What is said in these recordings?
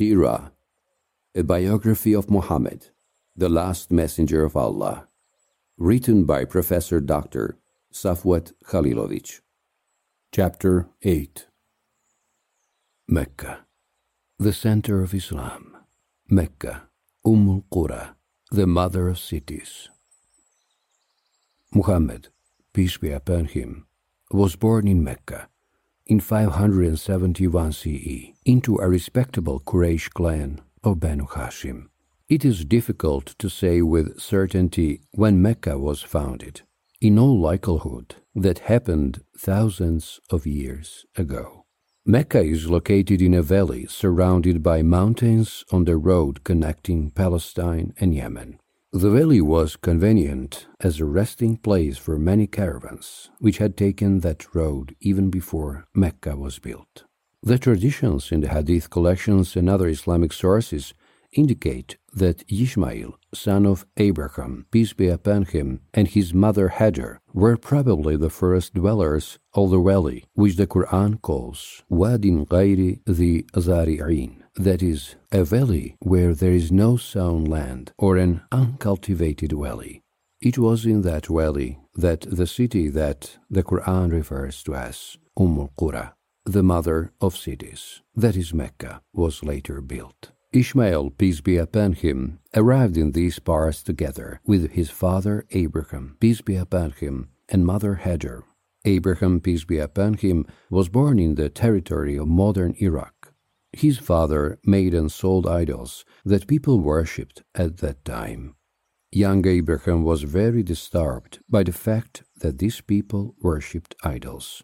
Sirah, a biography of Muhammad, the last messenger of Allah, written by Professor Dr. Safwat Khalilovich. Chapter 8 Mecca, the center of Islam. Mecca, Umm al-Qura, the mother of cities. Muhammad, peace be upon him, was born in Mecca in 571 CE into a respectable Quraysh clan of Banu Hashim. It is difficult to say with certainty when Mecca was founded. In all likelihood, that happened thousands of years ago. Mecca is located in a valley surrounded by mountains on the road connecting Palestine and Yemen. The valley was convenient as a resting place for many caravans which had taken that road even before Mecca was built. The traditions in the Hadith collections and other Islamic sources indicate that Ishmael, son of Abraham, peace be upon him, and his mother Hajar were probably the first dwellers of the valley, which the Quran calls Wadin Ghairi the Zari'in that is, a valley where there is no sown land or an uncultivated valley. It was in that valley that the city that the Quran refers to as Umm al-Qura, the mother of cities, that is Mecca, was later built. Ishmael, peace be upon him, arrived in these parts together with his father Abraham, peace be upon him, and mother Hajar. Abraham, peace be upon him, was born in the territory of modern Iraq. His father made and sold idols that people worshipped at that time. Young Abraham was very disturbed by the fact that these people worshipped idols.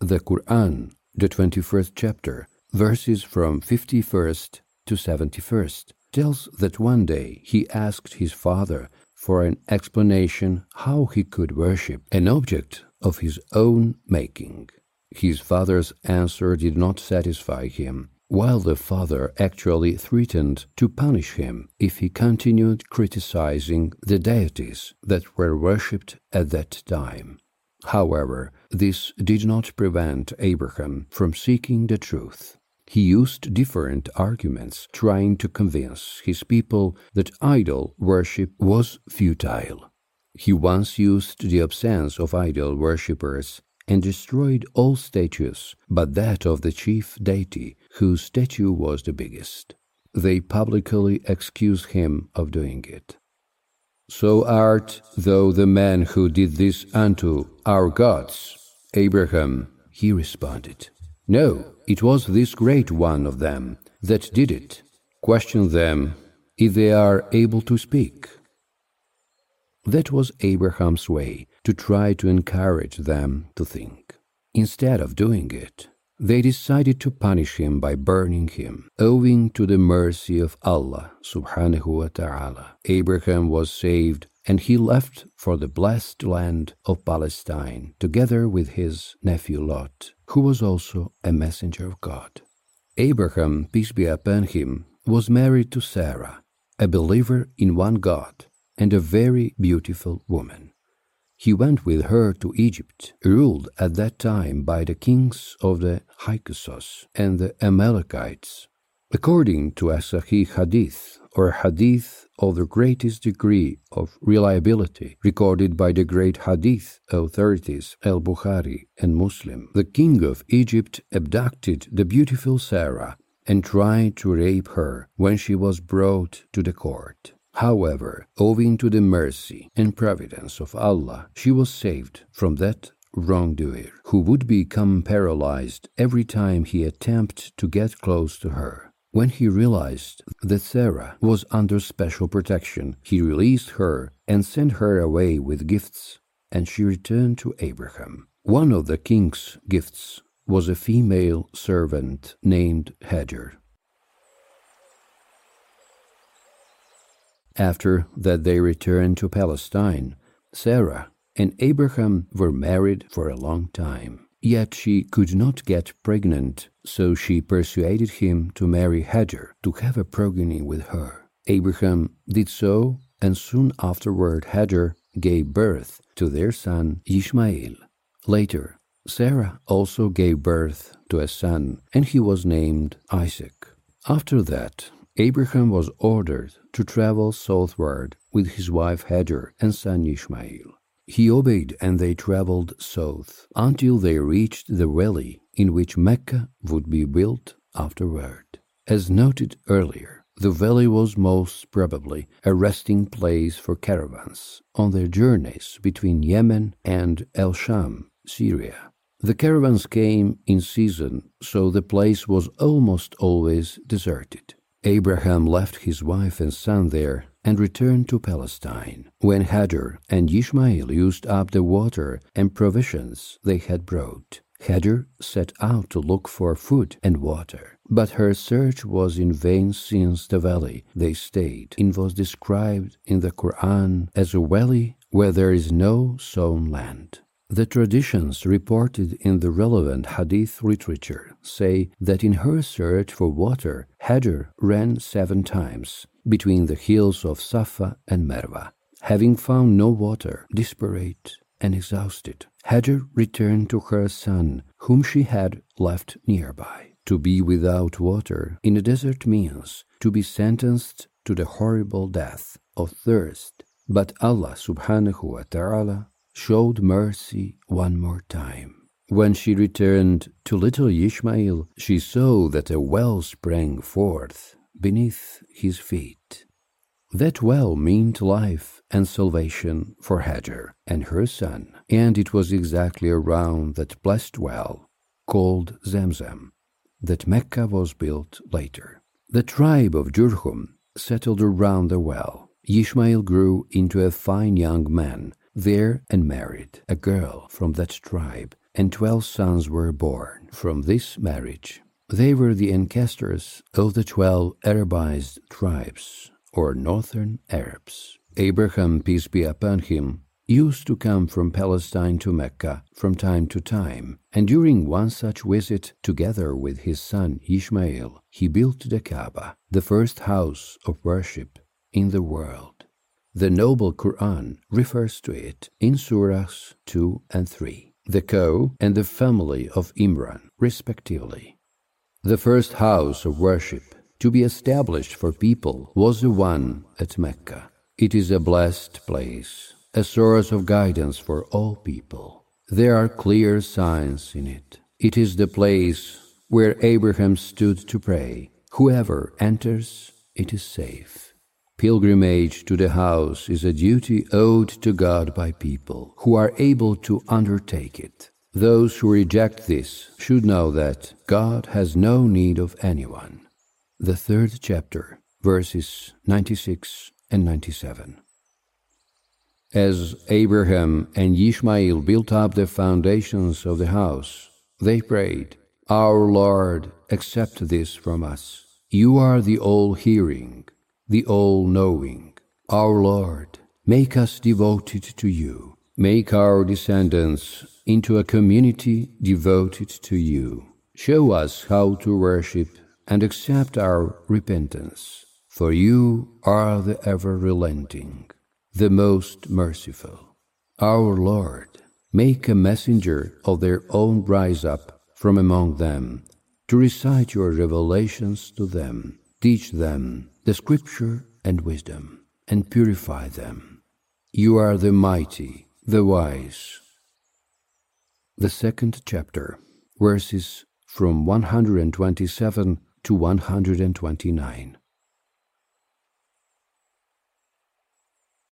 The Quran, the 21st chapter, verses from 51st to 71st, tells that one day he asked his father for an explanation how he could worship an object of his own making. His father's answer did not satisfy him, while the father actually threatened to punish him if he continued criticizing the deities that were worshipped at that time. However, this did not prevent Abraham from seeking the truth. He used different arguments trying to convince his people that idol worship was futile. He once used the absence of idol worshippers and destroyed all statues but that of the chief deity, whose statue was the biggest. They publicly excused him of doing it. So art thou the man who did this unto our gods? Abraham, he responded. No, it was this great one of them that did it. Question them if they are able to speak. That was Abraham's way to try to encourage them to think. Instead of doing it, they decided to punish him by burning him. Owing to the mercy of Allah subhanahu wa ta'ala, Abraham was saved and he left for the blessed land of Palestine together with his nephew Lot, who was also a messenger of God. Abraham, peace be upon him, was married to Sarah, a believer in one God and a very beautiful woman. He went with her to Egypt, ruled at that time by the kings of the Hyksos and the Amalekites. According to a Sahih Hadith, or Hadith of the greatest degree of reliability, recorded by the great Hadith authorities Al Bukhari and Muslim, the king of Egypt abducted the beautiful Sarah and tried to rape her when she was brought to the court. However, owing to the mercy and providence of Allah, she was saved from that wrongdoer who would become paralyzed every time he attempted to get close to her. When he realized that Sarah was under special protection, he released her and sent her away with gifts, and she returned to Abraham. One of the king's gifts was a female servant named Hajar. After that, they returned to Palestine. Sarah and Abraham were married for a long time. Yet she could not get pregnant, so she persuaded him to marry Hagar to have a progeny with her. Abraham did so, and soon afterward Hagar gave birth to their son Ishmael. Later, Sarah also gave birth to a son, and he was named Isaac. After that, Abraham was ordered to travel southward with his wife Hagar and son Ishmael. He obeyed and they traveled south until they reached the valley in which Mecca would be built afterward. As noted earlier, the valley was most probably a resting place for caravans on their journeys between Yemen and El Sham, Syria. The caravans came in season, so the place was almost always deserted. Abraham left his wife and son there and returned to Palestine. When Hajar and Ishmael used up the water and provisions they had brought, Hajar set out to look for food and water. But her search was in vain since the valley they stayed in was described in the Quran as a valley where there is no sown land. The traditions reported in the relevant hadith literature say that in her search for water, Hajar ran seven times between the hills of Safa and Merwa. Having found no water, desperate and exhausted, Hajar returned to her son, whom she had left nearby. To be without water in a desert means to be sentenced to the horrible death of thirst. But Allah subhanahu wa ta'ala showed mercy one more time. When she returned to little Ishmael, she saw that a well sprang forth beneath his feet. That well meant life and salvation for Hajar and her son, and it was exactly around that blessed well, called Zamzam, that Mecca was built later. The tribe of Jurhum settled around the well. Ishmael grew into a fine young man there and married a girl from that tribe, and twelve sons were born from this marriage. They were the ancestors of the twelve Arabized tribes, or Northern Arabs. Abraham, peace be upon him, used to come from Palestine to Mecca from time to time, and during one such visit, together with his son Ishmael, he built the Kaaba, the first house of worship in the world. The Noble Quran refers to it in Surahs 2 and 3, the Cow and the family of Imran, respectively. The first house of worship to be established for people was the one at Mecca. It is a blessed place, a source of guidance for all people. There are clear signs in it. It is the place where Abraham stood to pray. Whoever enters, it is safe. Pilgrimage to the house is a duty owed to God by people who are able to undertake it. Those who reject this should know that God has no need of anyone. The third chapter, verses 96 and 97. As Abraham and Ishmael built up the foundations of the house, they prayed, Our Lord, accept this from us. You are the all hearing the all knowing. Our Lord, make us devoted to you. Make our descendants into a community devoted to you. Show us how to worship and accept our repentance, for you are the ever relenting, the most merciful. Our Lord, make a messenger of their own rise up from among them to recite your revelations to them. Teach them the scripture and wisdom, and purify them. You are the mighty, the wise. The second chapter, verses from 127 to 129.